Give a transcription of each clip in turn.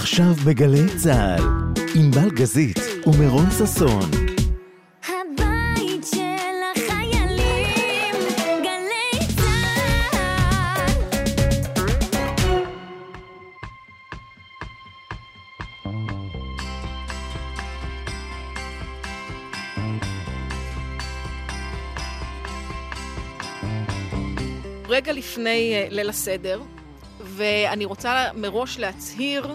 עכשיו בגלי צה"ל, ענבל גזית ומירון ששון. הבית של החיילים, גלי צה"ל. רגע לפני אה, ליל הסדר, ואני רוצה מראש להצהיר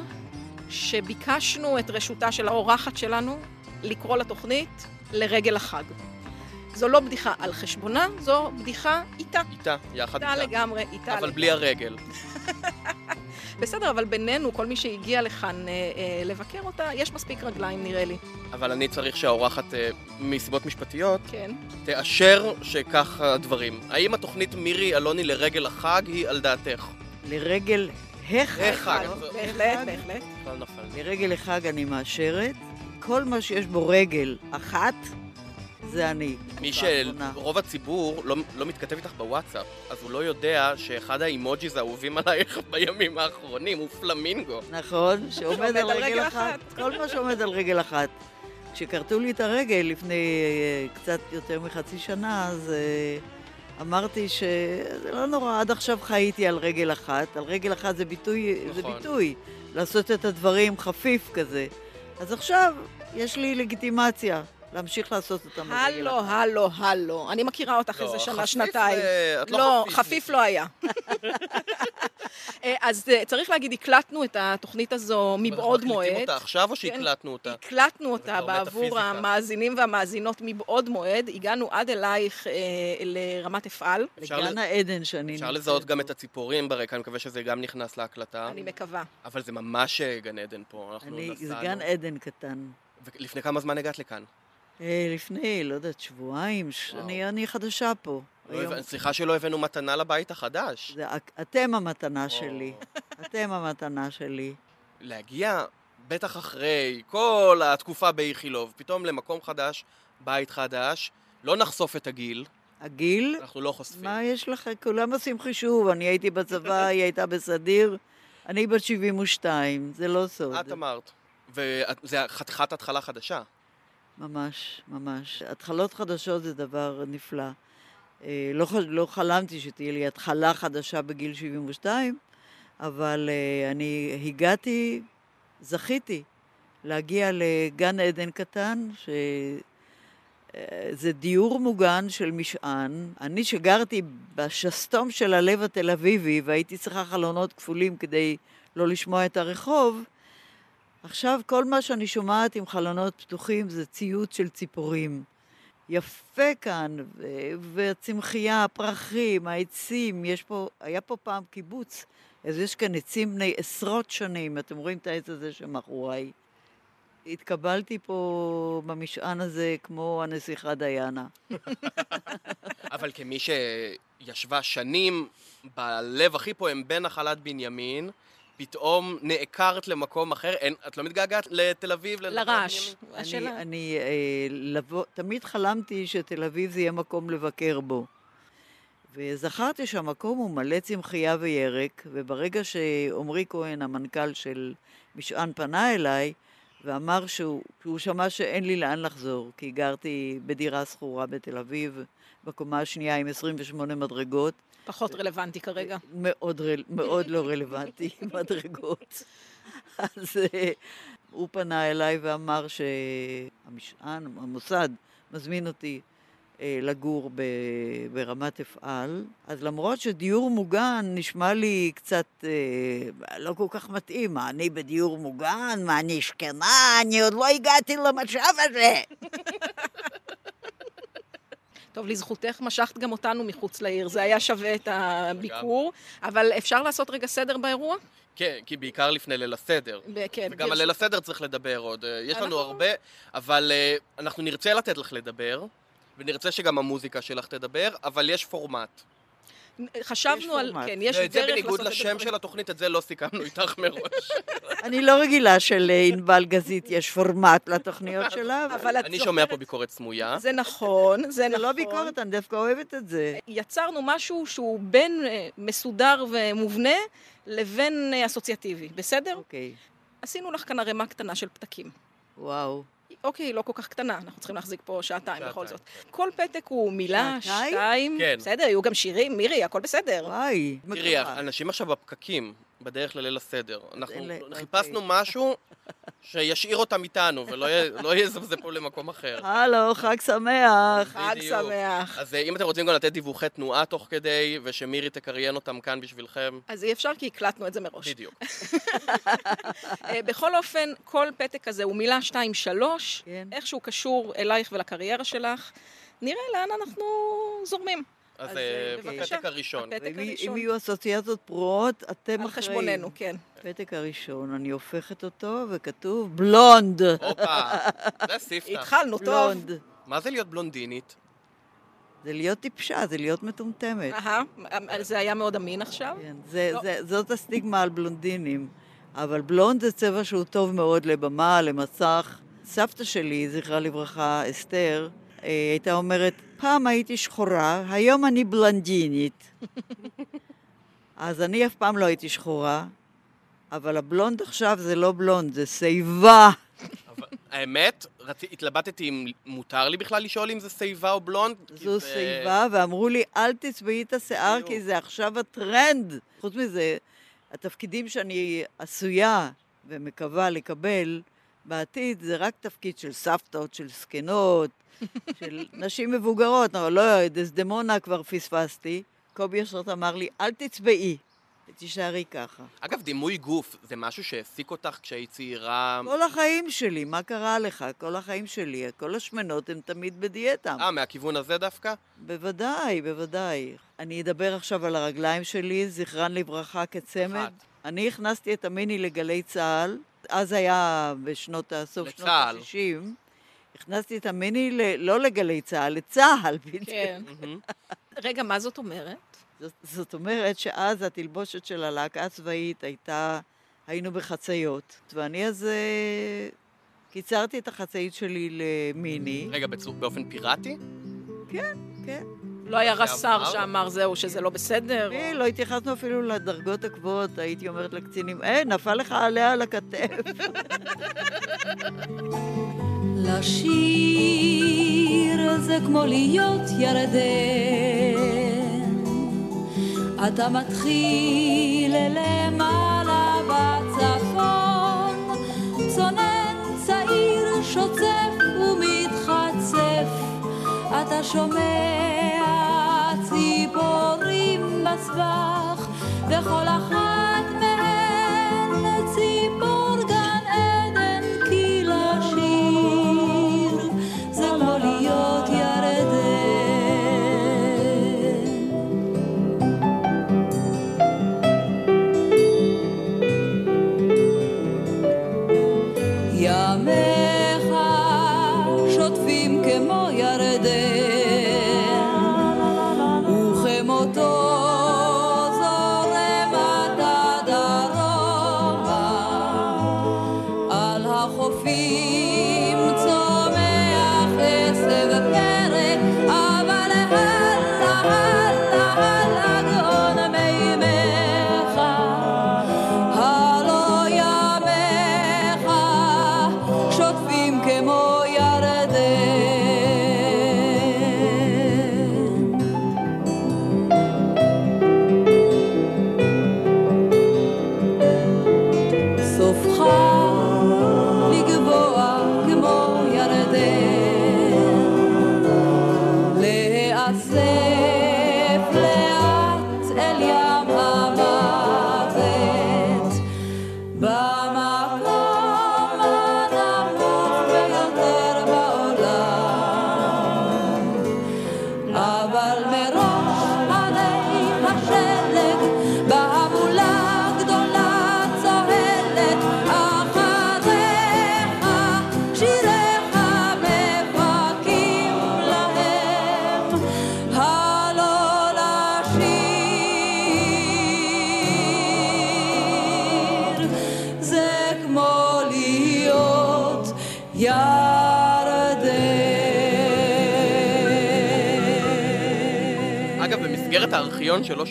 שביקשנו את רשותה של האורחת שלנו לקרוא לתוכנית לרגל החג. זו לא בדיחה על חשבונה, זו בדיחה איתה. איתה, יחד איתה איתה. לגמרי, איתה אבל לגמרי. בלי הרגל. בסדר, אבל בינינו, כל מי שהגיע לכאן אה, אה, לבקר אותה, יש מספיק רגליים נראה לי. אבל אני צריך שהאורחת, אה, מסיבות משפטיות, כן. תאשר שכך הדברים. האם התוכנית מירי אלוני לרגל החג היא על דעתך? לרגל החג. החג. בהחלט. בהחלט. לרגל החג אני מאשרת. כל מה שיש בו רגל אחת, זה אני. מי. שרוב הציבור לא, לא מתכתב איתך בוואטסאפ, אז הוא לא יודע שאחד האימוג'יז האהובים עלייך בימים האחרונים הוא פלמינגו. נכון, שעומד על רגל אחת. כל מה שעומד על רגל אחת. כשכרתו לי את הרגל לפני אה, קצת יותר מחצי שנה, אז אה, אמרתי שזה לא נורא, עד עכשיו חייתי על רגל אחת. על רגל אחת זה ביטוי, זה נכון. ביטוי, לעשות את הדברים חפיף כזה. אז עכשיו יש לי לגיטימציה להמשיך לעשות על רגל הלו. הלו, הלו. אני מכירה אותך לא, איזה שנה, שנתיים. את לא לא, חפיף. לא היה. אה, אז אה, צריך להגיד, הקלטנו את התוכנית הזו מבעוד אנחנו מקליטים מועד. אותה עכשיו או כן. שהקלטנו אותה? הקלטנו אותה בעבור. המאזינים והמאזינות מבעוד מועד. הגענו עד אלייך אה, לרמת אפעל, לגן העדן שאני אפשר לזהות גם. את הציפורים ברקע, אני מקווה שזה גם נכנס להקלטה. אני מקווה. אבל זה ממש אה, גן עדן פה, אנחנו אני, זה נסענו. גן עדן קטן. ולפני כמה זמן הגעת לכאן? אה, לפני, לא יודעת, שבועיים. אני, אני חדשה פה. לא היום. סליחה שלא הבאנו מתנה לבית החדש. זה, אתם המתנה שלי. אתם המתנה שלי. להגיע, בטח אחרי כל התקופה באיכילוב, פתאום למקום חדש, בית חדש, לא נחשוף את הגיל, הגיל, אנחנו לא חושפים. מה יש לך? כולם עושים חישוב. אני הייתי בצבא, היא הייתה בסדיר. אני בת 72, זה לא סוד. את אמרת. וזה חתיכת התחלה חדשה. ממש, ממש. התחלות חדשות זה דבר נפלא. אה, לא, לא חלמתי שתהיה לי התחלה חדשה בגיל 72, אבל אה, אני הגעתי, זכיתי להגיע לגן עדן קטן, שזה דיור מוגן של משען. אני שגרתי בשסתום של הלב התל אביבי והייתי צריכה חלונות כפולים כדי לא לשמוע את הרחוב, עכשיו כל מה שאני שומעת עם חלונות פתוחים זה ציוץ של ציפורים. יפה כאן, והצמחייה, הפרחים, העצים, יש פה, היה פה פעם קיבוץ, אז יש כאן עצים בני עשרות שנים, אתם רואים את העץ הזה שמאחוריי. התקבלתי פה במשען הזה כמו הנסיכה דיאנה. אבל כמי שישבה שנים בלב הכי פועם בין נחלת בנימין, פתאום נעקרת למקום אחר, אין, את לא מתגעגעת לתל אביב? לרעש. אני, אני אה, לבוא, תמיד חלמתי שתל אביב זה יהיה מקום לבקר בו. וזכרתי שהמקום הוא מלא צמחייה וירק, וברגע שעמרי כהן, המנכ"ל של משען, פנה אליי, ואמר שהוא, שהוא שמע שאין לי לאן לחזור, כי גרתי בדירה שכורה בתל אביב, בקומה השנייה עם 28 מדרגות, פחות רלוונטי כרגע. מאוד, רל- מאוד לא רלוונטי, מדרגות. אז אה, הוא פנה אליי ואמר שהמשען, המוסד, מזמין אותי אה, לגור ב, ברמת אפעל. אז למרות שדיור מוגן נשמע לי קצת אה, לא כל כך מתאים, מה, אני בדיור מוגן? מה, אני שכנה? אני עוד לא הגעתי למצב הזה. טוב, לזכותך משכת גם אותנו מחוץ לעיר, זה היה שווה את הביקור, אבל אפשר לעשות רגע סדר באירוע? כן, כי בעיקר לפני ליל הסדר. ב- כן, וגם על ליל הסדר צריך לדבר עוד. אה, יש לנו אנחנו- הרבה, אבל אה, אנחנו נרצה לתת לך לדבר, ונרצה שגם המוזיקה שלך תדבר, אבל יש פורמט. חשבנו על... כן, יש זה דרך בניגוד לעשות את לשם הדברים. של התוכנית, את זה לא סיכמנו איתך מראש. אני לא רגילה שלענבל גזית יש פורמט לתוכניות שלה, אבל את אני שומע פה ביקורת סמויה. זה נכון, זה זה נכון. לא ביקורת, אני דווקא אוהבת את זה. יצרנו משהו שהוא בין אה, מסודר ומובנה לבין אה, אסוציאטיבי, בסדר? אוקיי. עשינו לך כאן ערימה קטנה של פתקים. וואו. אוקיי, לא כל כך קטנה, אנחנו צריכים להחזיק פה שעתיים בכל זאת. כל פתק הוא מילה? שתיים, כן. בסדר, יהיו גם שירים, מירי, הכל בסדר. וואי. תראי. אנשים עכשיו בפקקים, בדרך לליל הסדר. אנחנו אלה- חיפשנו אוקיי. משהו שישאיר אותם איתנו, ולא לא יזמזם פה למקום אחר. הלו, חג שמח. חג בדיוק. שמח. אז אה, אם אתם רוצים גם לתת דיווחי תנועה תוך כדי, ושמירי תקריין אותם כאן בשבילכם, אז אי אפשר כי הקלטנו את זה מראש. בדיוק. אה, בכל אופן, כל פתק כזה הוא מילה שתיים שלוש, כן. איכשהו קשור אלייך ולקריירה שלך. נראה לאן אנחנו זורמים. אז אז, אה, אה, בבקשה. בפתק הראשון. הפתק אם הראשון. יהיו אסוציאציות פרועות, אתם על אחראים. חשבוננו, כן. פתק הראשון, אני הופכת אותו, וכתוב בלונד. הופה, זה ספתח. התחלנו טוב. בלונד. מה זה להיות בלונדינית? זה להיות טיפשה, זה להיות מטומטמת. אהה, זה היה מאוד אמין עכשיו. כן, זה, לא. זה, זאת הסטיגמה על בלונדינים. אבל בלונד זה צבע שהוא טוב מאוד לבמה, למסך. סבתא שלי, זכרה לברכה, אסתר, אה, הייתה אומרת, פעם הייתי שחורה, היום אני בלונדינית. אז אני אף פעם לא הייתי שחורה, אבל הבלונד עכשיו זה לא בלונד, זה שיבה. האמת, התלבטתי אם מותר לי בכלל לשאול אם זה שיבה או בלונד. זו זה- שיבה, ואמרו לי, אל תצבעי את השיער. כי זה עכשיו הטרנד. חוץ מזה, התפקידים שאני עשויה ומקווה לקבל בעתיד, זה רק תפקיד של סבתות, של זקנות, של נשים מבוגרות. אבל לא, דסדמונה כבר פספסתי. קובי אשרת אמר לי, אל תצבעי, ותישארי ככה. אגב, דימוי גוף, זה משהו שהעסיק אותך כשהיית צעירה? כל החיים שלי, מה קרה לך? כל החיים שלי, כל השמנות הן תמיד בדיאטה. אה, מהכיוון הזה דווקא? בוודאי, בוודאי. אני אדבר עכשיו על הרגליים שלי, זכרן לברכה כצמד. אחת. אני הכנסתי את המיני לגלי צה"ל, אז היה בשנות, ה- סוף שנות לצה"ל. ה-60. הכנסתי את המיני ל- לא לגלי צה"ל, לצה"ל בדיוק. כן. מהמם. רגע, מה זאת אומרת? זאת, זאת אומרת שאז התלבושת של הלהקה הצבאית הייתה, היינו בחציות, ואני אז אה, קיצרתי את החצאית שלי למיני. רגע, בצור- באופן פיראטי? כן, כן. לא היה זה רס"ר? שאמר זהו, שזה לא בסדר? תראי, לא התייחסנו אפילו לדרגות הגבוהות, הייתי אומרת לקצינים, אה, נפל לך עליה על הכתף. לשיר זה כמו להיות ירדן. אתה מתחיל למעלה בצפון, צונן צעיר ומתחצף. אתה שומע ציפורים בסבך, וכל אחת מהן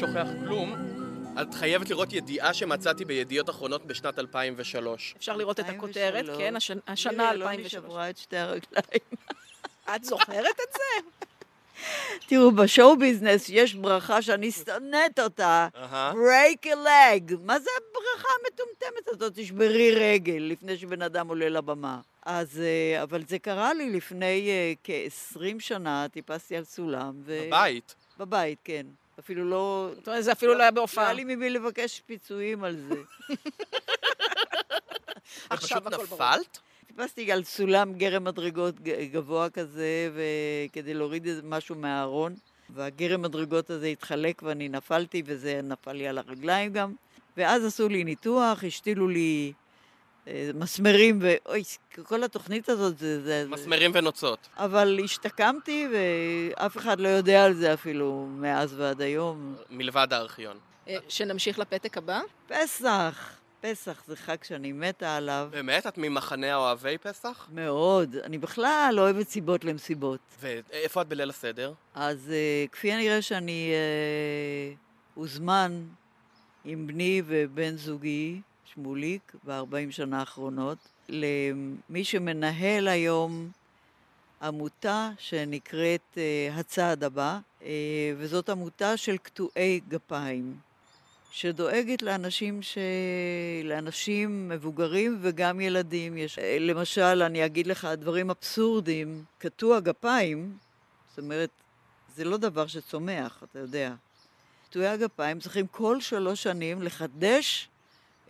שוכח כלום, את חייבת לראות ידיעה שמצאתי בידיעות אחרונות בשנת 2003. אפשר לראות את הכותרת, 2003. כן, השנ- השנה מירי אלוני 2003. שברה את שתי הרגליים. את זוכרת את זה? תראו, בשואו ביזנס יש ברכה שאני שונאת אותה. break a leg. מה זה הברכה המטומטמת הזאת? תשברי רגל לפני שבן אדם עולה לבמה. אז, אה, אבל זה קרה לי לפני אה, כ-20 שנה, טיפסתי על סולם. ו... בבית. בבית, כן. אפילו לא... זאת אומרת, זה אפילו לא היה בהופעה. היה לי ממי לבקש פיצויים על זה. עכשיו הכל ברור. נפלת? טיפסתי על סולם גרם מדרגות גבוה כזה, וכדי להוריד איזה משהו מהארון, והגרם מדרגות הזה התחלק ואני נפלתי, וזה נפל לי על הרגליים גם. ואז עשו לי ניתוח, השתילו לי מסמרים, ואוי, כל התוכנית הזאת זה... זה זה- מסמרים ונוצות. אבל השתקמתי, ואף אחד לא יודע על זה אפילו מאז ועד היום. מלבד הארכיון. אה, שנמשיך לפתק הבא. פסח, פסח זה חג שאני מתה עליו. באמת? את ממחנה אוהבי פסח? מאוד. אני בכלל לא אוהבת סיבות למסיבות. ואיפה את בליל הסדר? אז uh, כפי הנראה שאני uh, הוזמן עם בני ובן זוגי, שמוליק, ב-40 שנה האחרונות, למי שמנהל היום עמותה שנקראת uh, הצעד הבא, uh, וזאת עמותה של קטועי גפיים, שדואגת לאנשים, ש... לאנשים מבוגרים וגם ילדים. יש... אה, למשל, אני אגיד לך דברים אבסורדיים, קטוע גפיים, זאת אומרת, זה לא דבר שצומח, אתה יודע. קטועי הגפיים צריכים כל שלוש שנים לחדש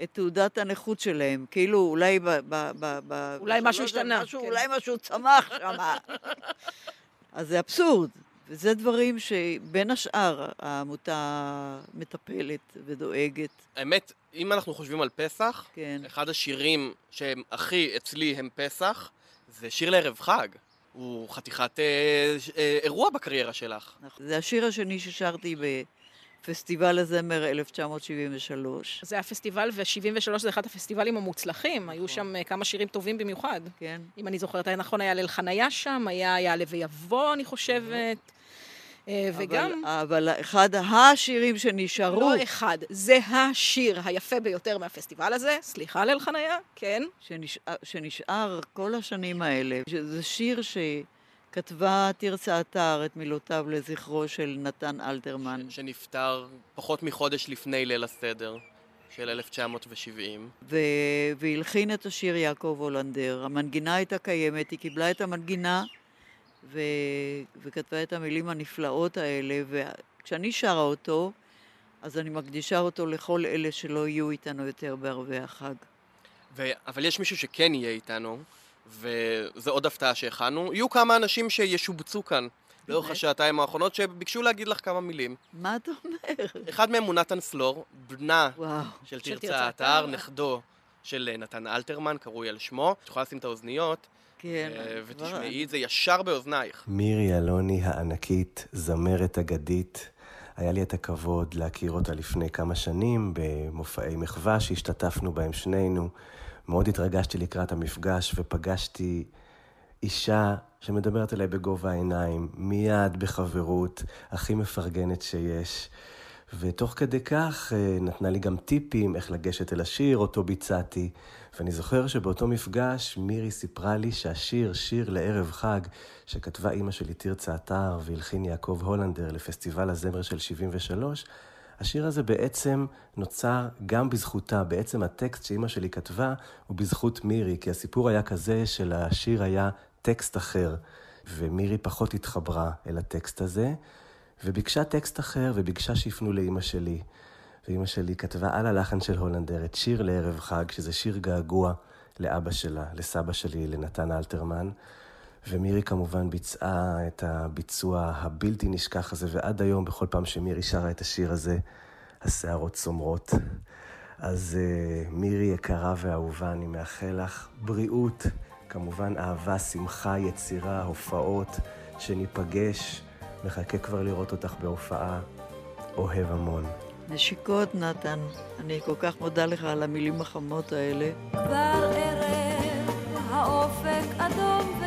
את תעודת הנכות שלהם. כאילו, אולי ב... ב, ב, ב אולי משהו השתנה, משהו, כן. אולי משהו צמח שם. אז זה אבסורד. וזה דברים שבין השאר העמותה מטפלת ודואגת, האמת, אם אנחנו חושבים על פסח, כן. אחד השירים שהם הכי אצלי הם פסח, זה שיר לערב חג. הוא חתיכת אה, אה, אירוע בקריירה שלך. נכון. זה השיר השני ששרתי בפסטיבל הזמר 1973. זה הפסטיבל, ו-73 זה אחד הפסטיבלים המוצלחים. היו שם אה, כמה שירים טובים במיוחד. כן. אם אני זוכרת, היה נכון, היה ליל חניה שם, היה יעלה ויבוא, אני חושבת. אה, וגם... אבל, אבל אחד השירים שנשארו, לא אחד, זה השיר היפה ביותר מהפסטיבל הזה, סליחה ליל חניה, כן. שנשאר, שנשאר כל השנים האלה, זה שיר שכתבה תרצה אתר את מילותיו לזכרו של נתן אלתרמן. ש- שנפטר פחות מחודש לפני ליל הסדר של 1970. ו... והלחין את השיר יעקב הולנדר. המנגינה הייתה קיימת, היא קיבלה את המנגינה ו... וכתבה את המילים הנפלאות האלה, וכשאני שרה אותו, אז אני מקדישה אותו לכל אלה שלא יהיו איתנו יותר בערבי החג. ו... אבל יש מישהו שכן יהיה איתנו, וזו עוד הפתעה שהכנו. יהיו כמה אנשים שישובצו כאן לאורך? השעתיים האחרונות, שביקשו להגיד לך כמה מילים. מה אתה אומר? אחד מהם הוא נתן סלור, בנה וואו. של תרצה תרצה אתר, אתר. נכדו של אה, נתן אלתרמן, קרוי על שמו. את יכולה לשים את האוזניות, כן. אה, ותשמעי את זה ישר באוזנייך. מירי אלוני הענקית, זמרת אגדית. היה לי את הכבוד להכיר אותה לפני כמה שנים במופעי מחווה שהשתתפנו בהם שנינו. מאוד התרגשתי לקראת המפגש ופגשתי אישה שמדברת אליי בגובה העיניים, מיד בחברות, הכי מפרגנת שיש. ותוך כדי כך אה, נתנה לי גם טיפים איך לגשת אל השיר, אותו ביצעתי. ואני זוכר שבאותו מפגש מירי סיפרה לי שהשיר, שיר לערב חג, שכתבה אימא שלי תרצה אתר והלחין יעקב הולנדר לפסטיבל הזמר של 73, השיר הזה בעצם נוצר גם בזכותה, בעצם הטקסט שאימא שלי כתבה הוא בזכות מירי, כי הסיפור היה כזה שלשיר היה טקסט אחר, ומירי פחות התחברה אל הטקסט הזה, וביקשה טקסט אחר וביקשה שיפנו לאימא שלי. ואימא שלי כתבה על הלחן של הולנדר את שיר לערב חג, שזה שיר געגוע לאבא שלה, לסבא שלי, לנתן אלתרמן. ומירי כמובן ביצעה את הביצוע הבלתי נשכח הזה, ועד היום, בכל פעם שמירי שרה את השיר הזה, השערות צומרות. אז uh, מירי יקרה ואהובה, אני מאחל לך בריאות, כמובן אהבה, שמחה, יצירה, הופעות, שניפגש. מחכה כבר לראות אותך בהופעה. אוהב המון. נשיקות, נתן. אני כל כך מודה לך על המילים החמות האלה. כבר ערב, האופק אדום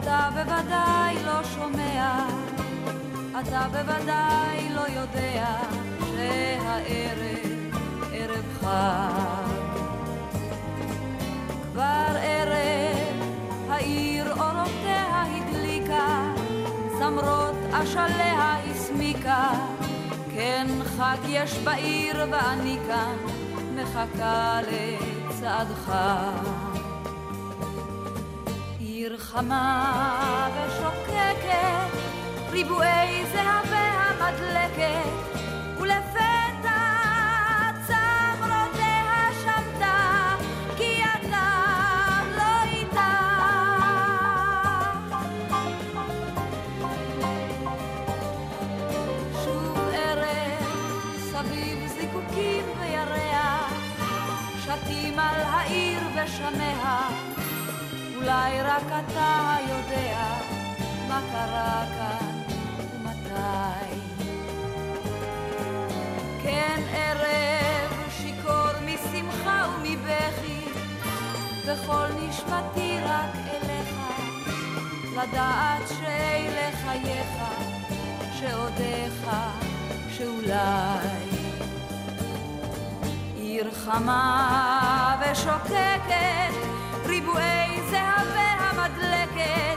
אתה בוודאי לא שומע, אתה בוודאי לא יודע, שהערב ערב חג. כבר ערב העיר אורותיה הדליקה, צמרות אשליה הסמיקה, כן חג יש בעיר ואני כאן מחכה לצעדך. עיר חמה ושוקקת, ריבועי זהבי המדלקת, ולפתע צמרותיה שמטה, כי אתה לא איתה. שוב ערב, סביב זיקוקים וירח, שתים על העיר ושמיה, אולי רק אתה יודע מה קרה כאן ומתי. כן ערב שיכור משמחה ומבכי, וכל נשמתי רק אליך, לדעת שאלה חייך, שעודיך, שאולי. עיר חמה ושוקקת, ריבועי זהבי המדלקת,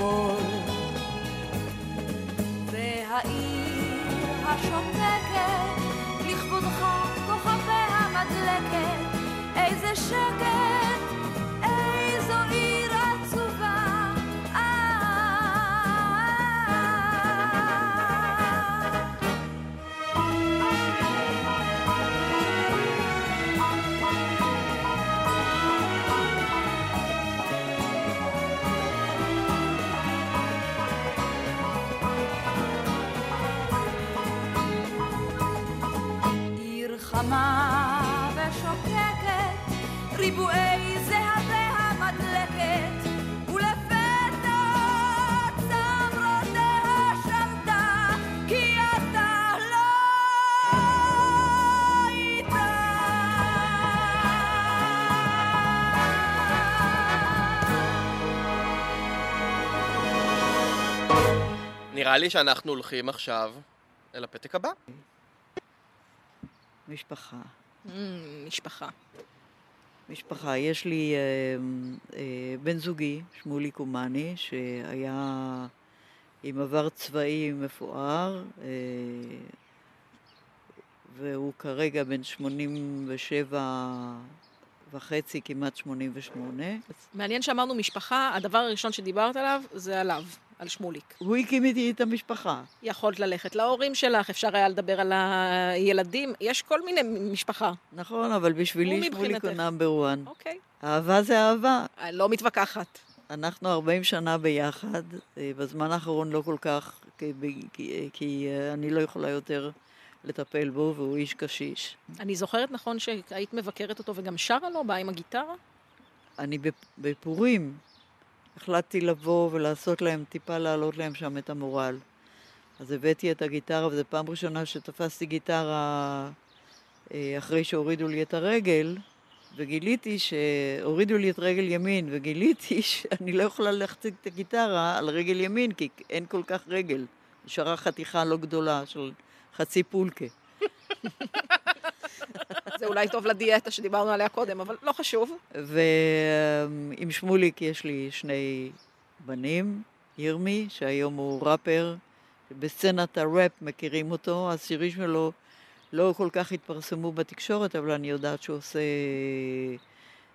הכל. והעיר השותקת, לכבודך כוכביה מדלקת, איזה שקט, לי שאנחנו הולכים עכשיו אל הפתק הבא. משפחה. Mm, משפחה. משפחה. יש לי אה, אה, בן זוגי, שמולי קומני, שהיה עם עבר צבאי מפואר, אה, והוא כרגע בן 87 וחצי, כמעט 88. מעניין שאמרנו משפחה, הדבר הראשון שדיברת עליו זה עליו, על שמוליק. הוא הקים איתי את המשפחה. יכולת ללכת להורים שלך, אפשר היה לדבר על הילדים, יש כל מיני משפחה. נכון, אבל בשבילי שמוליק הוא? נאמבר 1. אוקיי. אהבה זה אהבה. אני לא מתווכחת. אנחנו 40 שנה ביחד, אה, בזמן האחרון לא כל כך, כי, כי, כי אה, אני לא יכולה יותר לטפל בו, והוא איש קשיש. אני זוכרת נכון שהיית מבקרת אותו וגם שרה לו, באה עם הגיטרה? אני בפ- בפורים החלטתי לבוא ולעשות להם, טיפה להעלות להם שם את המורל. אז הבאתי את הגיטרה, וזו פעם ראשונה שתפסתי גיטרה אה, אחרי שהורידו לי את הרגל, וגיליתי שהורידו לי את רגל ימין, וגיליתי שאני לא יכולה להחזיק את הגיטרה על רגל ימין, כי אין כל כך רגל. נשארה חתיכה לא גדולה של חצי פולקה. זה אולי טוב לדיאטה שדיברנו עליה קודם, אבל לא חשוב. ועם שמוליק יש לי שני בנים, ירמי, שהיום הוא ראפר, בסצנת הראפ מכירים אותו, השירים שלו לא כל כך התפרסמו בתקשורת, אבל אני יודעת שהוא עושה...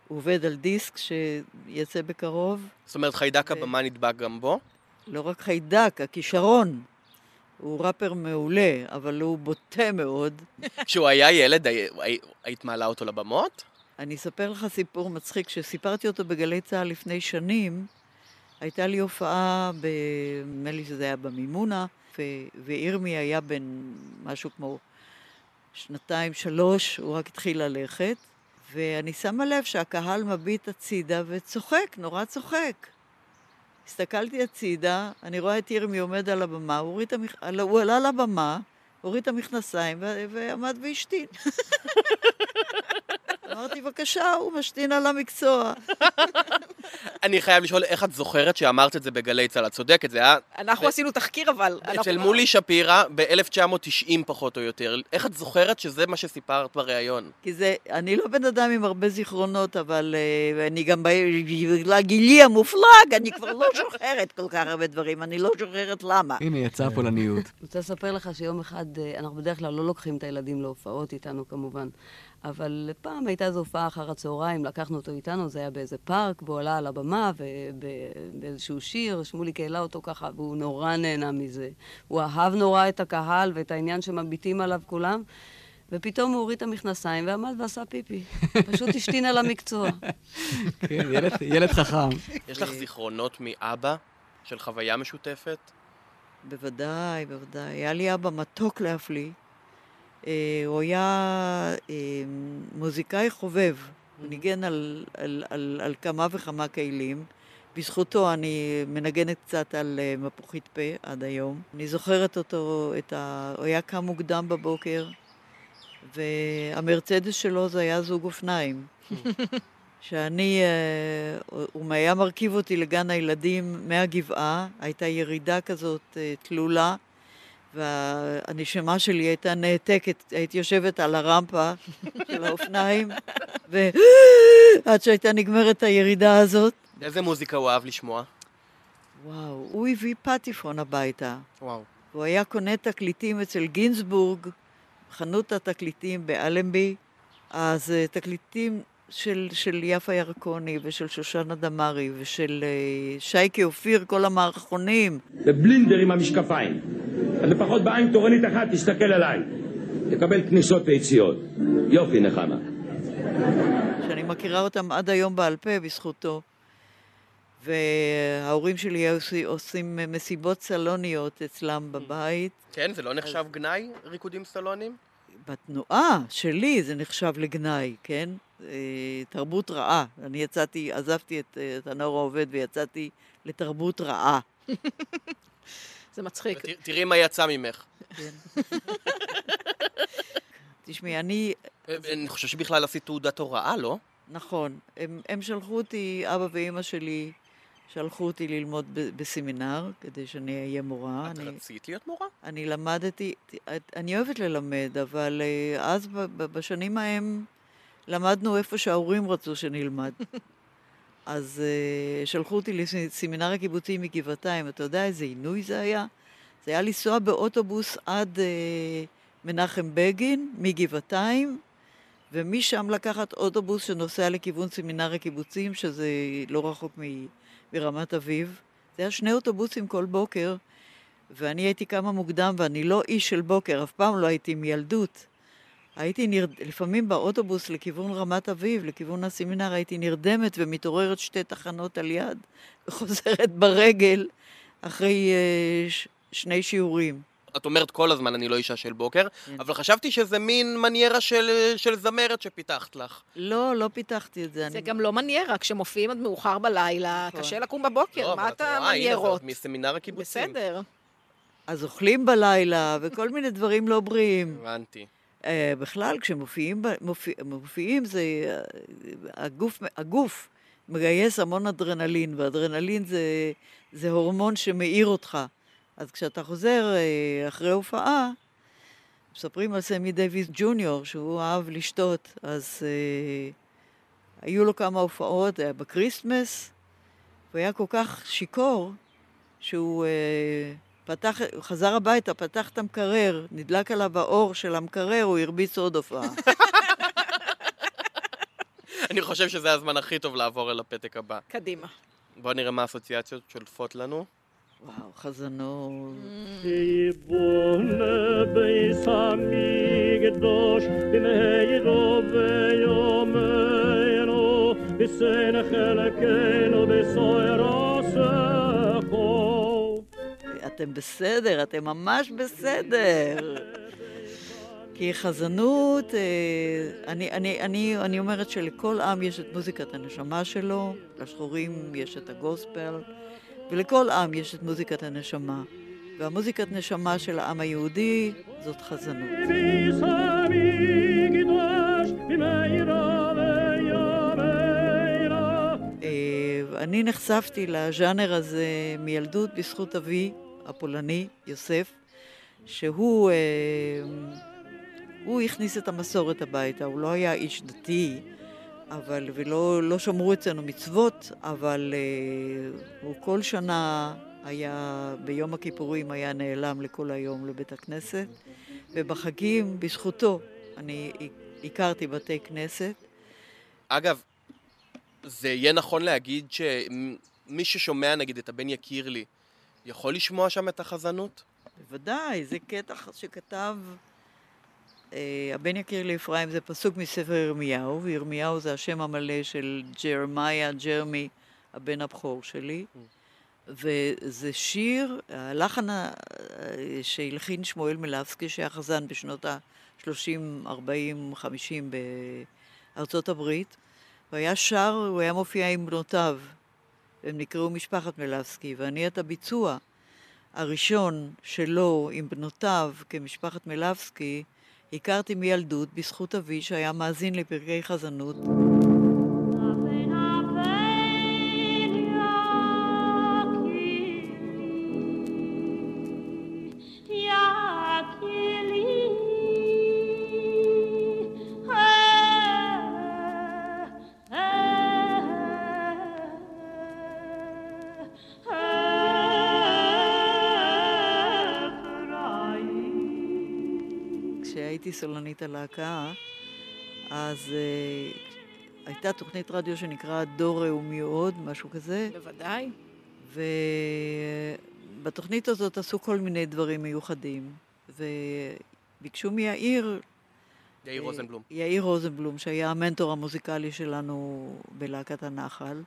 הוא עובד על דיסק שיצא בקרוב. זאת אומרת, חיידק ו- הבמה נדבק גם בו? לא רק חיידק, הכישרון. הוא ראפר מעולה, אבל הוא בוטה מאוד. כשהוא היה ילד, הי- הי- היית מעלה אותו לבמות? אני אספר לך סיפור מצחיק. כשסיפרתי אותו בגלי צה"ל לפני שנים, הייתה לי הופעה, נדמה לי שזה היה במימונה, ו- וירמי היה בן משהו כמו שנתיים, שלוש, הוא רק התחיל ללכת, ואני שמה לב שהקהל מביט הצידה וצוחק, נורא צוחק. הסתכלתי הצידה, אני רואה את ירמי עומד על הבמה, הוא. על- הוא עלה לבמה, הוריד את המכנסיים. ועמד והשתין. אמרתי, בבקשה, הוא משתין על המקצוע. אני חייב לשאול איך את זוכרת שאמרת את זה בגלי צה"ל. את צודקת, זה היה אנחנו עשינו תחקיר, אבל... אצל מולי שפירא ב-1990 פחות או יותר. איך את זוכרת שזה מה שסיפרת בריאיון? כי זה, אני לא בן אדם עם הרבה זיכרונות, אבל uh, אני גם, בגלל גילי המופלג, אני כבר לא זוכרת כל כך הרבה דברים, אני לא זוכרת למה. הנה, יצאה הפולניות. אני רוצה לספר לך שיום אחד, אה, אנחנו בדרך כלל לא לוקחים את הילדים להופעות איתנו כמובן, אבל פעם הייתה איזו הופעה אחר הצהריים, לקחנו אותו איתנו, זה היה באיזה פארק, והוא עלה על הבמה ובאיזשהו שיר, שמוליק העלה אותו ככה, והוא נורא נהנה מזה. הוא אהב נורא את הקהל ואת העניין שמביטים עליו כולם. ופתאום הוא הוריד את המכנסיים ועמד ועשה פיפי. פשוט השתין על המקצוע. כן, ילד- ילד חכם. יש לך זיכרונות מאבא של חוויה משותפת? בוודאי, בוודאי. היה לי אבא מתוק להפליא. אה, הוא היה אה, מוזיקאי חובב. הוא ניגן על, על, על, על כמה וכמה כלים. בזכותו אני מנגנת קצת על אה, מפוחית פה עד היום. אני זוכרת אותו, את ה... הוא היה קם מוקדם בבוקר, והמרצדס שלו זה היה זוג אופניים. שאני, אה, הוא- היה מרכיב אותי לגן הילדים מהגבעה, הייתה ירידה כזאת אה, תלולה, והנשמה שלי הייתה נעתקת, הייתי יושבת על הרמפה של האופניים, ועד שהייתה נגמרת הירידה הזאת. איזה מוזיקה הוא אהב לשמוע? וואו, הוא הביא פטיפון הביתה. וואו. הוא היה קונה תקליטים אצל גינזבורג, חנות התקליטים באלנבי, אז אה, תקליטים של, של יפה ירקוני ושל שושנה דמארי ושל אה, שייקה אופיר, כל המערכונים. בבלינדר עם המשקפיים. אז לפחות בעין תורנית אחת תסתכל עליי. תקבל כניסות ויציאות. יופי, נחמה. שאני מכירה אותם עד היום בעל פה בזכותו. וההורים שלי היו עושים- עושים מסיבות סלוניות אצלם בבית. כן, זה לא נחשב גנאי, ריקודים סלונים? בתנועה שלי זה נחשב לגנאי, כן? אה, תרבות רעה. אני יצאתי, עזבתי את, אה, את הנוער העובד ויצאתי לתרבות רעה. זה מצחיק. ות- תראי מה יצא ממך. תשמעי, אני, אני חושב שבכלל עשית תעודת הוראה, לא? נכון, הם, הם שלחו אותי, אבא ואימא שלי שלחו אותי ללמוד ב, בסמינר, כדי שאני אהיה מורה. את אני, רצית להיות מורה? אני למדתי, אני אוהבת ללמד, אבל אה, אז בשנים ההם למדנו איפה שההורים רצו שנלמד. אז אה, שלחו אותי לסמינר הקיבוצי מגבעתיים. אתה יודע איזה עינוי זה היה? זה היה לנסוע באוטובוס עד אה, מנחם בגין, מגבעתיים, ומשם לקחת אוטובוס שנוסע לכיוון סמינר הקיבוצים, שזה לא רחוק מ- מרמת אביב. זה היה שני אוטובוסים כל בוקר, ואני הייתי קמה מוקדם, ואני לא איש של בוקר, אף פעם לא הייתי מילדות. הייתי נרד... לפעמים באוטובוס לכיוון רמת אביב, לכיוון הסמינר, הייתי נרדמת ומתעוררת שתי תחנות על יד, וחוזרת ברגל אחרי uh, ש... שני שיעורים. את אומרת כל הזמן אני לא אישה של בוקר, כן. אבל חשבתי שזה מין מניירה של, של זמרת שפיתחת לך. לא, לא פיתחתי את זה. זה אני... גם לא מניירה, כשמופיעים עד מאוחר בלילה, נכון. קשה לקום בבוקר, לא, מה אתה רואה, הנה, מניירות? זאת מסמינר הקיבוצים. בסדר. אז אוכלים בלילה, וכל מיני דברים לא בריאים. הבנתי. Uh, בכלל, כשמופיעים, מופיע, מופיעים זה... Uh, הגוף, הגוף מגייס המון אדרנלין, ואדרנלין זה, זה הורמון שמאיר אותך. אז כשאתה חוזר uh, אחרי הופעה, מספרים על סמי דייוויס ג'וניור, שהוא אהב לשתות, אז uh, היו לו כמה הופעות, היה בכריסמס, הוא היה כל כך שיכור, שהוא uh, פתח, חזר הביתה, פתח את המקרר, נדלק עליו האור של המקרר, הוא הרביץ עוד הופעה. אני חושב שזה הזמן הכי טוב לעבור אל הפתק הבא. קדימה. בואו נראה מה האסוציאציות שולפות לנו. וואו, חזנות. יבונה בייס המקדוש במהירו ויאמר בסן חלקנו בסוער הסחו. אתם בסדר, אתם ממש בסדר. כי חזנות, אה, אני, אני, אני, אני אומרת שלכל עם יש את מוזיקת הנשמה שלו, לשחורים יש את הגוספל, ולכל עם יש את מוזיקת הנשמה. והמוזיקת נשמה של העם היהודי זאת חזנות. אה, אני נחשפתי לז'אנר הזה מילדות בזכות אבי הפולני, יוסף, שהוא אה, הוא הכניס את המסורת הביתה, הוא לא היה איש דתי, אבל, ולא לא שמרו אצלנו מצוות, אבל אה, הוא כל שנה היה, ביום הכיפורים היה נעלם לכל היום לבית הכנסת, ובחגים, בזכותו, אני הכרתי בתי כנסת. אגב, זה יהיה נכון להגיד שמי ששומע נגיד את הבן יקיר לי, יכול לשמוע שם את החזנות? בוודאי, זה קטע שכתב הבן יקיר לי אפרים זה פסוק מספר ירמיהו, וירמיהו זה השם המלא של ג'רמיה, ג'רמי, הבן הבכור שלי. וזה שיר, הלחן ה- שהלחין שמואל מלבסקי, שהיה חזן בשנות ה-30, 40, 50 בארצות הברית, הוא היה שר, הוא היה מופיע עם בנותיו. הם נקראו משפחת מלבסקי, ואני את הביצוע הראשון שלו עם בנותיו כמשפחת מלבסקי, הכרתי מילדות בזכות אבי שהיה מאזין לפרקי חזנות. סולנית הלהקה, אז uh, הייתה תוכנית רדיו שנקרא דור ראומי עוד, משהו כזה. בוודאי. ובתוכנית הזאת עשו כל מיני דברים מיוחדים. וביקשו מיאיר... יאיר אה, רוזנבלום. יאיר רוזנבלום, שהיה המנטור המוזיקלי שלנו בלהקת הנחל.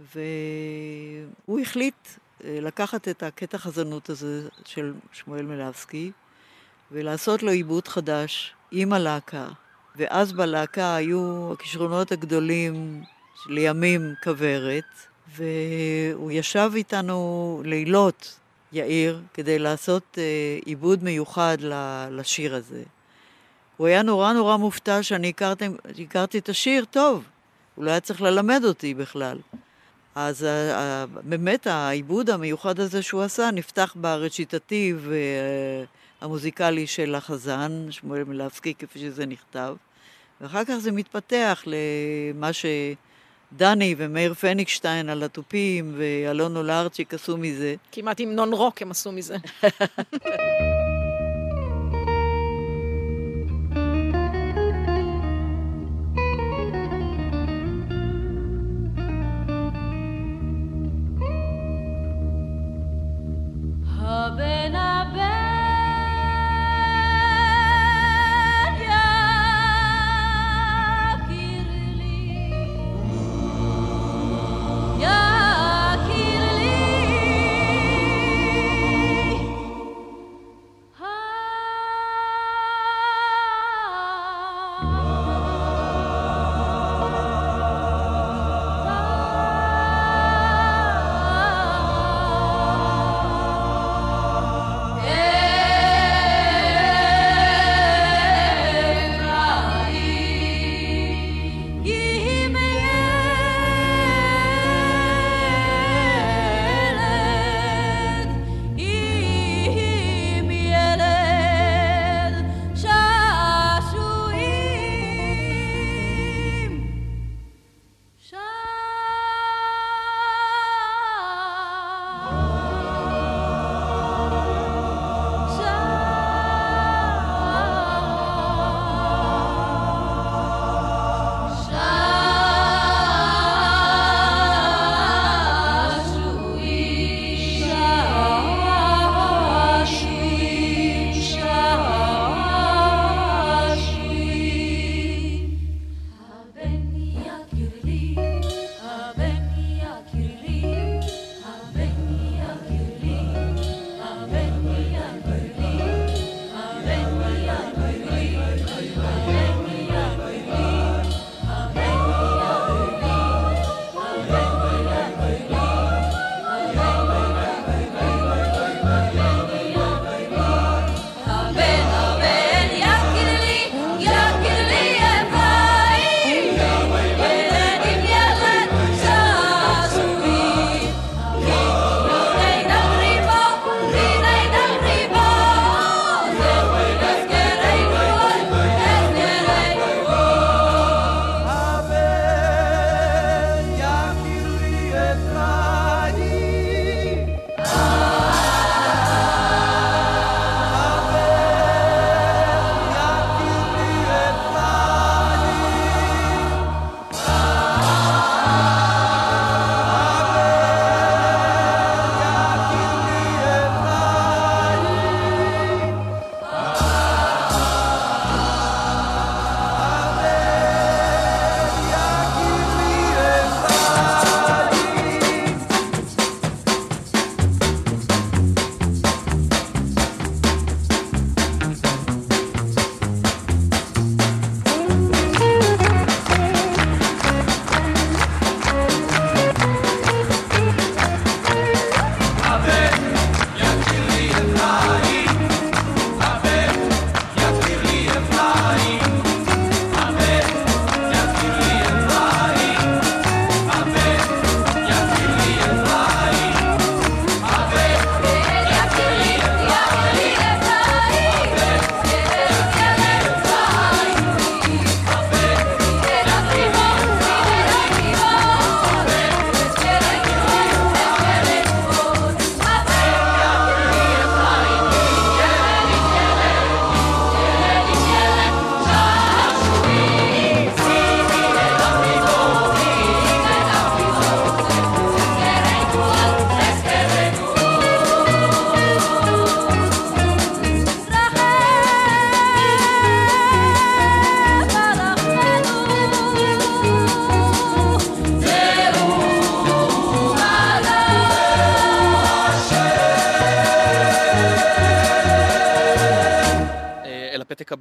והוא החליט אה, לקחת את הקטע חזנות הזה של שמואל מלבסקי ולעשות לו עיבוד חדש עם הלהקה. ואז בלהקה היו הכישרונות הגדולים לימים כוורת, והוא ישב איתנו לילות, יאיר, כדי לעשות אה, עיבוד מיוחד לשיר הזה. הוא היה נורא נורא מופתע שאני הכרתי, הכרתי את השיר טוב, הוא לא היה צריך ללמד אותי בכלל. אז ה- ה- באמת העיבוד המיוחד הזה שהוא עשה נפתח ברציטטיב אה, המוזיקלי של החזן, שמואל מלבסקי, כפי שזה נכתב, ואחר כך זה מתפתח למה שדני ומאיר פניגשטיין על התופים ואלון אולרצ'יק עשו מזה. כמעט המנון רוק הם עשו מזה.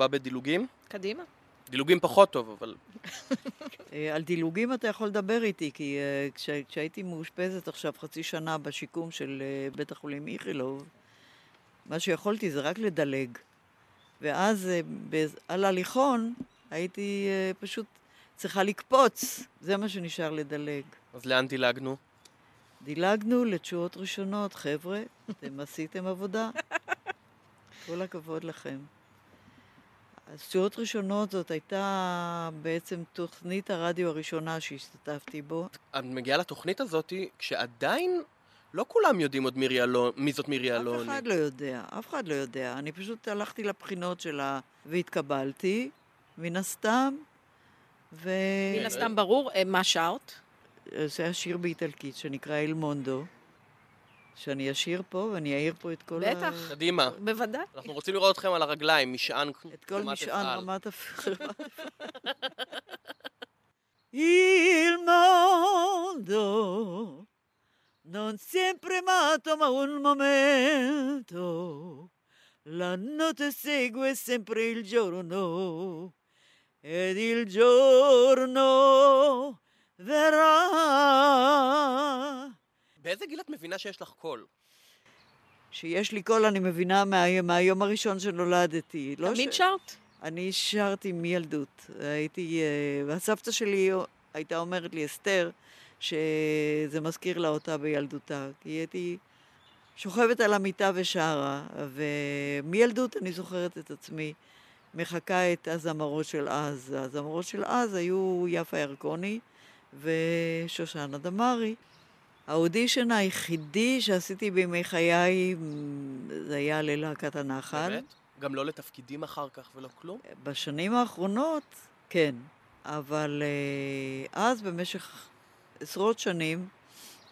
הבא בדילוגים? קדימה. דילוגים פחות טוב, אבל... אה, על דילוגים אתה יכול לדבר איתי, כי אה, כש, כשהייתי מאושפזת עכשיו חצי שנה בשיקום של אה, בית החולים איכילוב, מה שיכולתי זה רק לדלג. ואז אה, בז- על הליכון הייתי אה, פשוט צריכה לקפוץ, זה מה שנשאר לדלג. אז לאן דילגנו? דילגנו לתשואות ראשונות, חבר'ה, אתם עשיתם עבודה. כל הכבוד לכם. אז תשואות ראשונות זאת הייתה בעצם תוכנית הרדיו הראשונה שהשתתפתי בו. את מגיעה לתוכנית הזאת כשעדיין לא כולם יודעים עוד מירי אלון, מי זאת מירי אף אלוני. אחד לא יודע, אף אחד לא יודע. אני פשוט הלכתי לבחינות שלה והתקבלתי, מן הסתם, ו... מן הסתם ברור, אה, מה שרת? זה היה שיר באיטלקית שנקרא אל מונדו, שאני אשיר פה ואני אעיר פה את כל בטח. קדימה. בוודאי. אנחנו רוצים לראות אתכם על הרגליים, משען את כל רמת משען אפעל. רמת אפעל. Il mondo non sempre amato ma un momento, la notte segue sempre il giorno ed il giorno verrà. באיזה גיל את מבינה שיש לך קול? שיש לי קול אני מבינה מה, מהיום הראשון שנולדתי. לא תמיד ש- שרת? אני שרתי מילדות. הייתי... אה, והסבתא שלי הייתה אומרת לי, אסתר, שזה מזכיר לה אותה בילדותה. כי הייתי שוכבת על המיטה ושרה, ומילדות אני זוכרת את עצמי מחקה את הזמרות של אז. הזמרות של אז היו יפה ירקוני ושושנה דמארי. האודישן היחידי שעשיתי בימי חיי זה היה ללהקת הנחל. באמת? גם לא לתפקידים אחר כך ולא כלום? בשנים האחרונות, כן. אבל uh, אז, במשך עשרות שנים,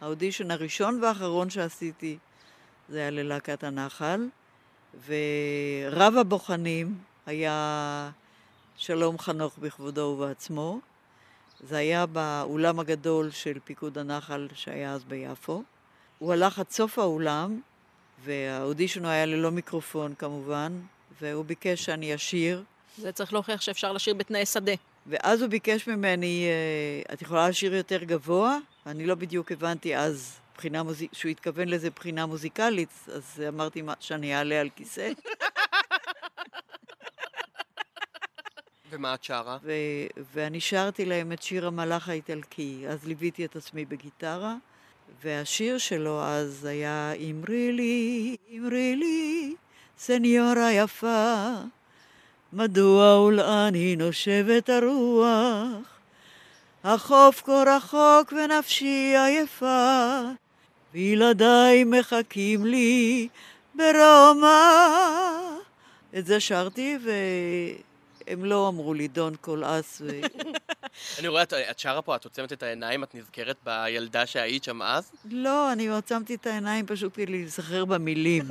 האודישן הראשון והאחרון שעשיתי זה היה ללהקת הנחל, ורב הבוחנים היה שלום חנוך בכבודו ובעצמו. זה היה באולם הגדול של פיקוד הנחל שהיה אז ביפו. הוא הלך עד סוף האולם, והאודישן היה ללא מיקרופון כמובן, והוא ביקש שאני אשיר. זה צריך להוכיח שאפשר לשיר בתנאי שדה. ואז הוא ביקש ממני, אה, את יכולה לשיר יותר גבוה? אני לא בדיוק הבנתי אז בחינה מוזיק... שהוא התכוון לזה בחינה מוזיקלית, אז אמרתי שאני אעלה על כיסא. ומה את שרה? ו... ואני שרתי להם את שיר המלאך האיטלקי. אז ליוויתי את עצמי בגיטרה, והשיר שלו אז היה אמרי לי, אמרי לי, סניורה יפה, מדוע היא נושבת הרוח? החוף כה רחוק ונפשי עייפה, וילדיי מחכים לי ברומא. את זה שרתי, והם לא אמרו לי דון כל אס. אני רואה, את- שרה פה, את עוצמת את העיניים, את נזכרת בילדה שהיית שם אז? לא, אני עצמתי את העיניים פשוט כדי להיזכר במילים.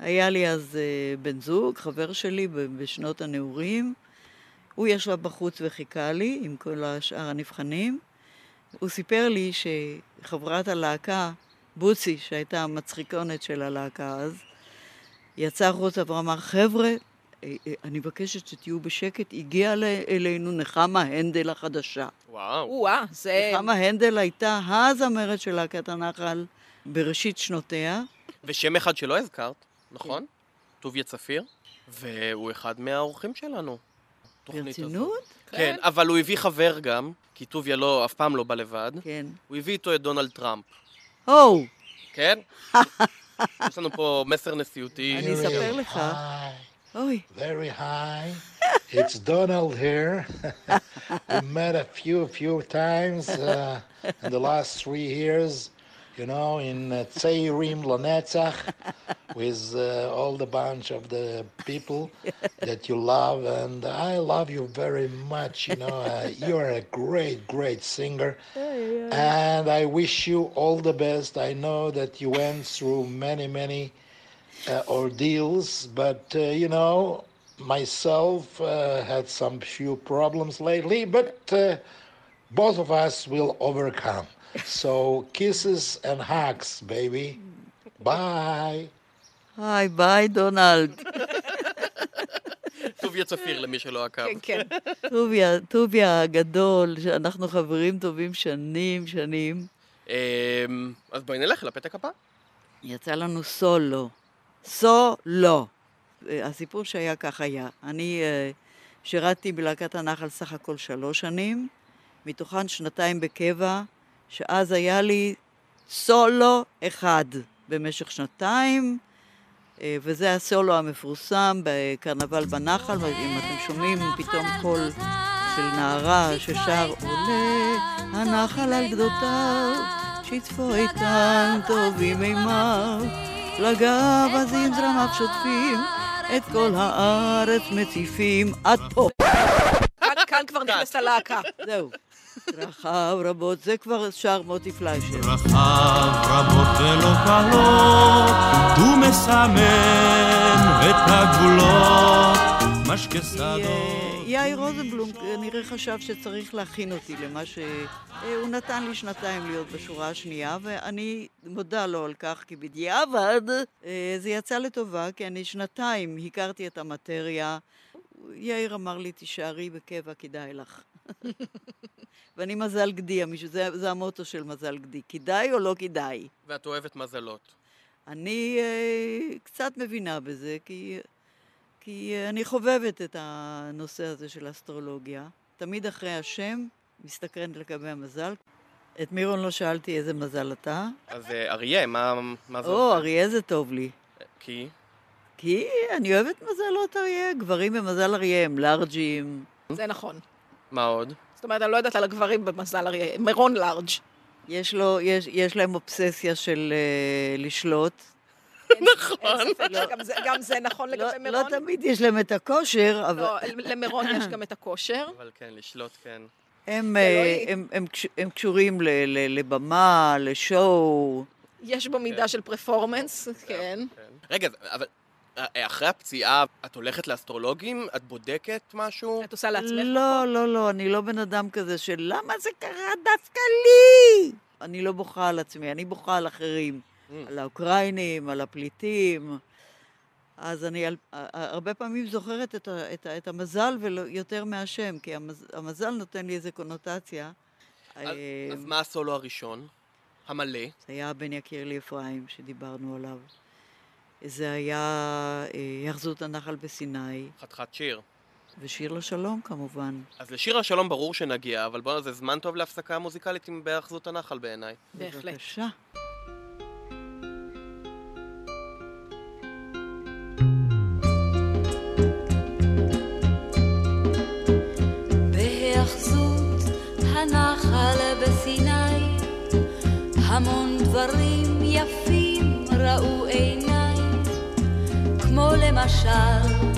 היה לי אז אה, בן זוג, חבר שלי בשנות הנעורים. הוא ישב בחוץ וחיכה לי עם כל השאר הנבחנים. הוא סיפר לי שחברת הלהקה, בוצי, שהייתה המצחיקונת של הלהקה אז, יצא החוצה ואמר, חבר'ה, אה, אה, אני מבקשת שתהיו בשקט, הגיעה ל- אלינו נחמה הנדל החדשה. וואו. או-אה, זה... נחמה הנדל הייתה הזמרת של להקת הנחל בראשית שנותיה. ושם אחד שלא הזכרת, נכון? טוביה צפיר, והוא אחד מהאורחים שלנו. ברצינות? כן, אבל הוא הביא חבר גם, כי טוביה לא, אף פעם לא בא לבד. כן. הוא הביא איתו את דונלד טראמפ. או, כן? יש לנו פה מסר נשיאותי. אני אספר לך. אוי. Very high. It's Donald here. we met a few, few times uh, in the last three years, you know, in uh, Tzeirim Lanetzach, with uh, all the bunch of the people that you love, and I love you very much. You know, uh, you are a great, great singer, and I wish you all the best. I know that you went through many, many uh, ordeals, but uh, you know, myself uh, had some few problems lately, but uh, both of us will overcome. So kisses and hugs, baby. Bye. היי, ביי, דונלד. טוביה צפיר למי שלא עקב. כן, כן. טוביה, טוביה הגדול, שאנחנו חברים טובים שנים, שנים. אמ, אז בואי נלך לפתק הבא. יצא לנו סולו. סולו. הסיפור שהיה כך היה. אני אה, שירתתי בלהקת הנחל סך הכל שלוש שנים, מתוכן שנתיים בקבע, שאז היה לי סולו אחד במשך שנתיים, אה, וזה הסולו המפורסם בקרנבל בנחל, ואם אתם שומעים פתאום קול של נערה ששר עולה הנחל על גדותיו, שטפו איתן טובים מימיו, פלגיו עזים זרמיו שוטפים, את כל הארץ מציפים עד פה. כאן- כאן כבר נכנסת הלהקה. זהו. רחב רבות, זה כבר שר מוטי פליישר. רחב רבות ולא קלות, הוא מסמן את הגבולות, משקה שדות. יאיר רוזנבלום כנראה חשב שצריך להכין אותי למה ש... אה, הוא נתן לי שנתיים להיות בשורה השנייה, ואני מודה לו על כך, כי בדיעבד אה, זה יצא לטובה, כי אני שנתיים הכרתי את המטריה. יאיר אמר לי, תישארי בקבע, כדאי לך. ואני מזל גדי, המישהו- זה, זה המוטו של מזל גדי. כדאי או לא כדאי? ואת אוהבת מזלות. אני אה, קצת מבינה בזה, כי, כי אה, אני חובבת את הנושא הזה של אסטרולוגיה. תמיד אחרי השם, מסתקרנת לגבי המזל. את מירון לא שאלתי איזה מזל אתה. אז אה, אריה, מה מה זה או? אריה זה טוב לי. כי? כי אני אוהבת מזלות אריה. גברים במזל אריה הם לארג'ים. זה נכון. מה עוד? זאת אומרת, אני לא יודעת על הגברים במזל אריה. מרון לארג'. יש, לו, יש, יש להם אובססיה של uh, לשלוט. נכון. זה- גם זה נכון לגבי לא, מירון. לא תמיד יש להם את הכושר, אבל... לא, למירון יש גם את הכושר. אבל כן, לשלוט כן. הם, אה, לא היא. הם, הם, קש- הם קשורים ל, ל, לבמה, לשואו. יש בו מידה של פרפורמנס, כן. רגע, אבל אחרי הפציעה את הולכת לאסטרולוגים? את בודקת משהו? את עושה לעצמך? לא, לא, לא, אני לא בן אדם כזה של למה זה קרה דווקא לי? אני לא בוכה על עצמי, אני בוכה על אחרים. על האוקראינים, על הפליטים. אז אני הרבה פעמים זוכרת את, ה, את, ה, את המזל ויותר מהשם, כי המז, המזל נותן לי איזו קונוטציה. אז- אה, אז מה הסולו הראשון? המלא? זה היה בן יקיר לי אפרים, שדיברנו עליו. זה היה אה, היאחזות הנחל בסיני, חתיכת שיר. ושיר לשלום כמובן. אז לשיר השלום ברור שנגיע, אבל בוא'נה, זה זמן טוב להפסקה מוזיקלית עם בהאחזות הנחל בעיניי. בהחלט. בבקשה. הנחל בסיני, המון דברים יפים ראו עיניי, כמו למשל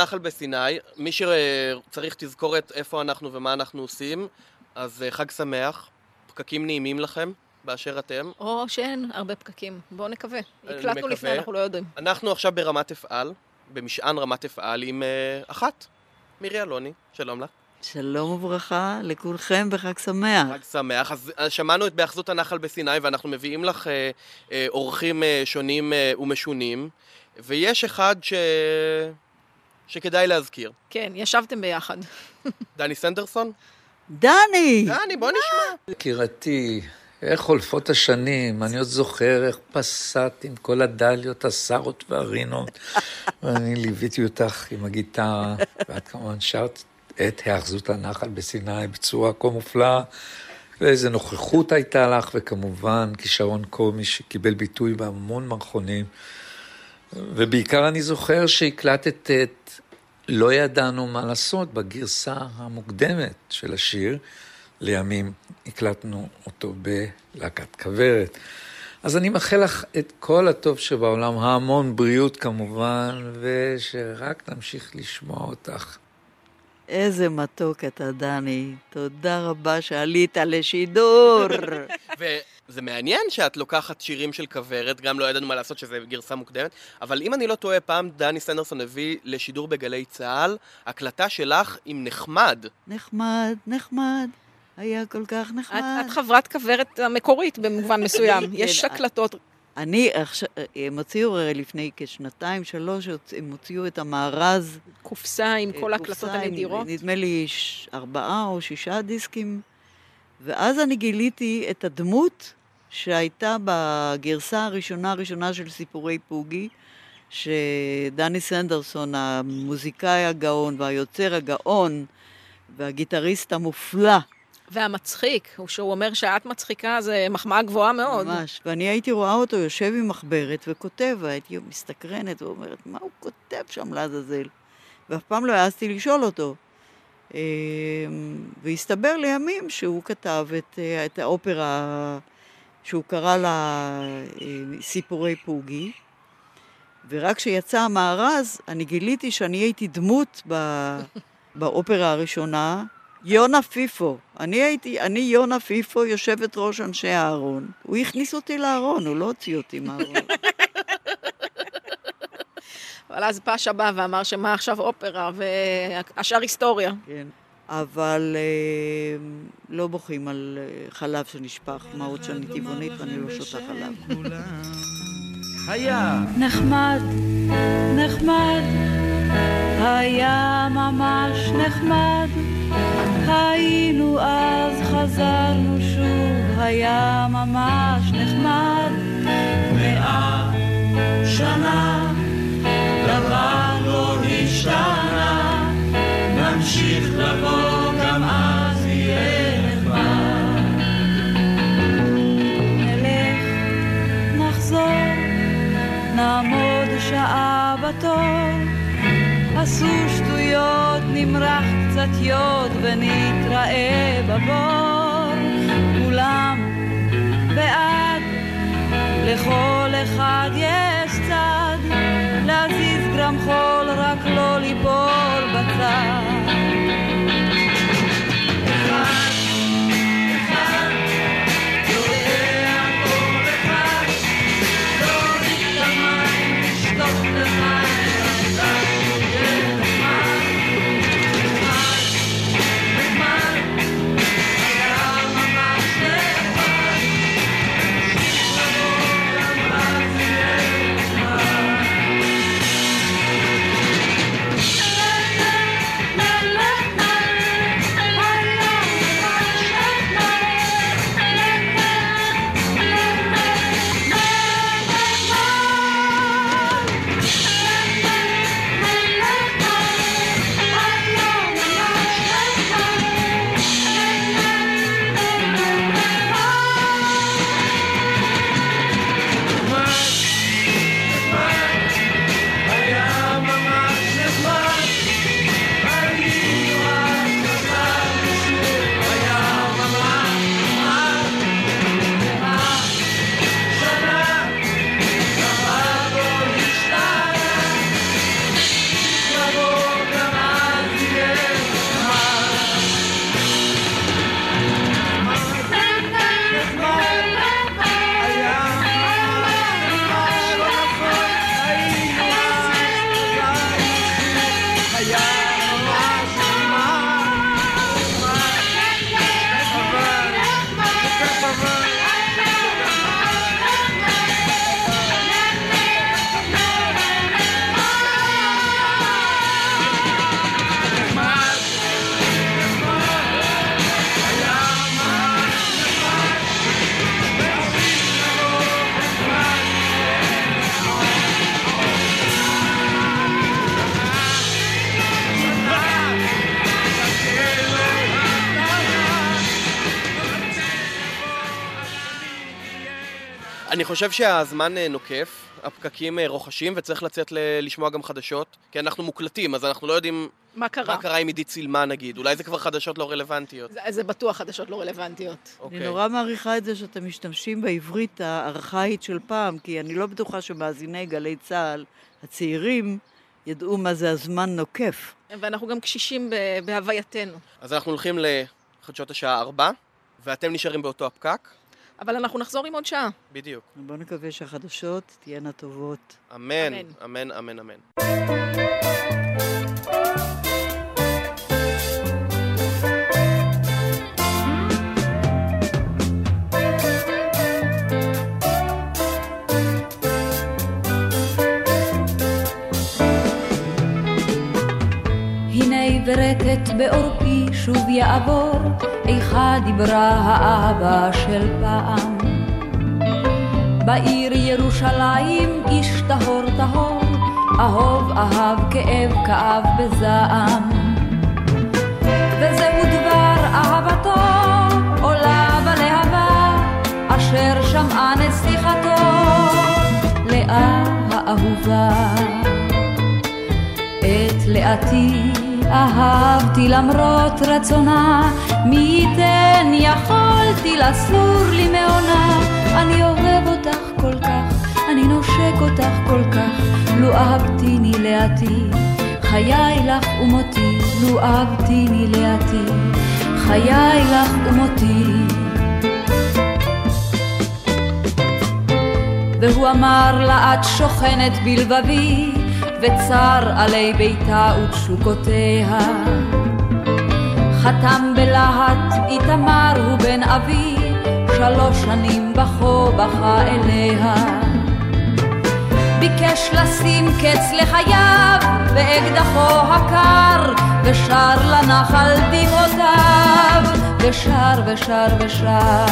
הנחל בסיני, מי שצריך תזכורת איפה אנחנו ומה אנחנו עושים, אז אה, חג שמח, פקקים נעימים לכם באשר אתם. או שאין הרבה פקקים. בואו נקווה. הקלטנו מקווה. לפני, אנחנו לא יודעים. אנחנו עכשיו ברמת אפעל, במשען רמת אפעל עם אה, אחת, מירי אלוני, שלום לך. שלום וברכה לכולכם בחג שמח. חג שמח. אז אה, שמענו את בהאחזות הנחל בסיני, ואנחנו מביאים לך אה, אה, אורחים אה, שונים אה, ומשונים, ויש אחד ש... שכדאי להזכיר. כן, ישבתם ביחד. דני סנדרסון? דני! דני, בוא נשמע. יקירתי, איך חולפות השנים, אני עוד זוכר איך פסעת עם כל הדליות, הסארות והרינות, ואני ליוויתי אותך עם הגיטרה, ואת כמובן שרת את היאחזות הנחל בסיני בצורה כה מופלאה, ואיזה נוכחות הייתה לך, וכמובן כישרון קומי שקיבל ביטוי בהמון מערכונים. ובעיקר אני זוכר שהקלטת את לא ידענו מה לעשות בגרסה המוקדמת של השיר. לימים הקלטנו אותו בלהקת כוורת. אז אני מאחל לך את כל הטוב שבעולם, המון בריאות כמובן, ושרק נמשיך לשמוע אותך. איזה מתוק אתה, דני. תודה רבה שעלית לשידור. וזה מעניין שאת לוקחת שירים של כוורת, גם לא ידענו מה לעשות שזה גרסה מוקדמת, אבל אם אני לא טועה, פעם דני סנדרסון הביא לשידור בגלי צה"ל, הקלטה שלך עם נחמד. נחמד, נחמד. היה כל כך נחמד. את, את חברת כוורת המקורית במובן מסוים. כן, יש אני- הקלטות. אני עכשיו, הם הוציאו הרי לפני כשנתיים, שלוש, הם הוציאו את המארז. קופסה עם כל ההקלטות הנדירות. נדמה לי ש- ארבעה או שישה דיסקים. ואז אני גיליתי את הדמות שהייתה בגרסה הראשונה הראשונה של סיפורי פוגי, שדני סנדרסון, המוזיקאי הגאון והיוצר הגאון והגיטריסט המופלא, והמצחיק, הוא שהוא אומר שאת מצחיקה, זה מחמאה גבוהה מאוד. ממש. ואני הייתי רואה אותו יושב עם מחברת וכותב, והייתי מסתקרנת ואומרת, מה הוא כותב שם לעזאזל? ואף פעם לא העזתי לשאול אותו. אמ, והסתבר לימים שהוא כתב את, אה, את האופרה שהוא קרא לה אה, סיפורי פוגי, ורק כשיצא המארז, אני גיליתי שאני הייתי דמות ב, באופרה הראשונה, יונה פיפו. אני הייתי, אני יונה פיפו, יושבת ראש אנשי הארון. הוא הכניס אותי לארון, הוא לא הוציא אותי מהארון. אבל אז פאשה בא ואמר שמה עכשיו אופרה, והשאר היסטוריה. כן. אבל אה, לא בוכים על אה, חלב שנשפך, מה עוד שאני טבעונית ואני לא שותה חלב. היה. נחמד, נחמד, היה ממש נחמד. היינו אז, חזרנו שוב, היה ממש נחמד. מאה שנה, דבר לא השתנה, נמשיך לבוא, גם אז יהיה נחמד. נלך, נחזור, נעמוד שעה בתור, עשו שטויות, נמרח קצת יוד ונתראה בבור. כולם בעד, לכל אחד יש צד, להזיז גרם חול, רק לא ליפול חושב שהזמן אה, נוקף, הפקקים אה, רוחשים, וצריך לצאת ל- לשמוע גם חדשות, כי אנחנו מוקלטים, אז אנחנו לא יודעים מה קרה? מה קרה אם עידית צילמה נגיד. אולי זה כבר חדשות לא רלוונטיות. זה, זה בטוח חדשות לא רלוונטיות. אוקיי. אני נורא מעריכה את זה שאתם משתמשים בעברית הארכאית של פעם, כי אני לא בטוחה שמאזיני גלי צה"ל הצעירים ידעו מה זה הזמן נוקף. ואנחנו גם קשישים ב- בהווייתנו. אז אנחנו הולכים לחדשות השעה 4, ואתם נשארים באותו הפקק. אבל אנחנו נחזור עם עוד שעה. בדיוק. בואו נקווה שהחדשות תהיינה טובות. אמן, אמן, אמן, אמן. הנה עברקת בעורפי שוב יעבור, איכה דיברה האהבה של פעם. בעיר ירושלים איש טהור טהור, אהוב אהב כאב כאב בזעם. וזהו דבר אהבתו, עולה בלהבה, אשר שמעה נסיכתו, לאה האהובה. את לאתי אהבתי למרות רצונה, מי ייתן יכולתי לסור לי מעונה. אני אוהב אותך כל כך, אני נושק אותך כל כך, לו אהבתיני לאתי, חיי לך ומותי, לו אהבתיני לאתי, חיי לך ומותי. והוא אמר לה את שוכנת בלבבי, וצר עלי ביתה ותשוקותיה. חתם בלהט איתמר הוא בן אבי, שלוש שנים בכו בכה אליה. ביקש לשים קץ לחייו, באקדחו הקר, ושר לנחל דמעותיו, ושר ושר ושר.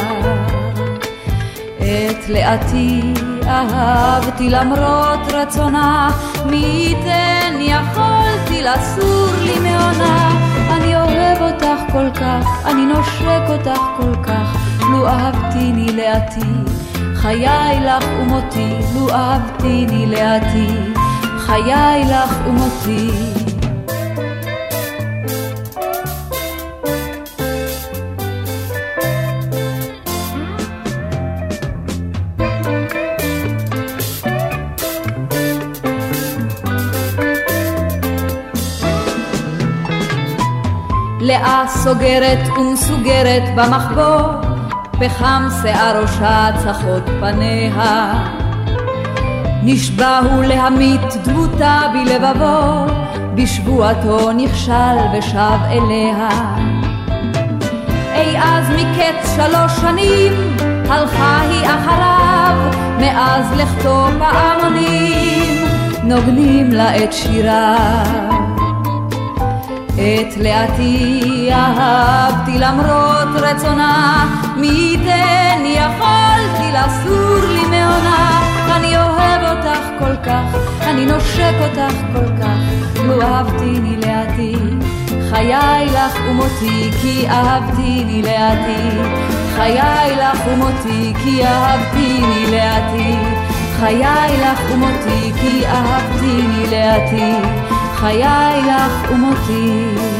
את לאתי אהבתי למרות רצונה, מי ייתן יכולתי לסור לי מעונה. אני אוהב אותך כל כך, אני נושק אותך כל כך, לו אהבתיני לאתי, חיי לך ומותי, לו אהבתיני לאתי, חיי לך ומותי. לאה סוגרת ומסוגרת במחבוא, פחם שיער ראשה צחות פניה. נשבע הוא להמית דמותה בלבבו, בשבועתו נכשל ושב אליה. אי אז מקץ שלוש שנים, הלכה היא אחריו, מאז לכתו פעמונים, נוגנים לה את שיריו. את לאתי אהבתי למרות רצונה, מי ייתן יכולתי לסור לי מעונה. אני אוהב אותך כל כך, אני נושק אותך כל כך, לו אהבתיני לאתי. חיי לך ומותי כי אהבתיני לאתי. חיי לך ומותי כי אהבתיני לאתי. חיי לך ומותי כי אהבתיני לאתי. חיי לך ומותי.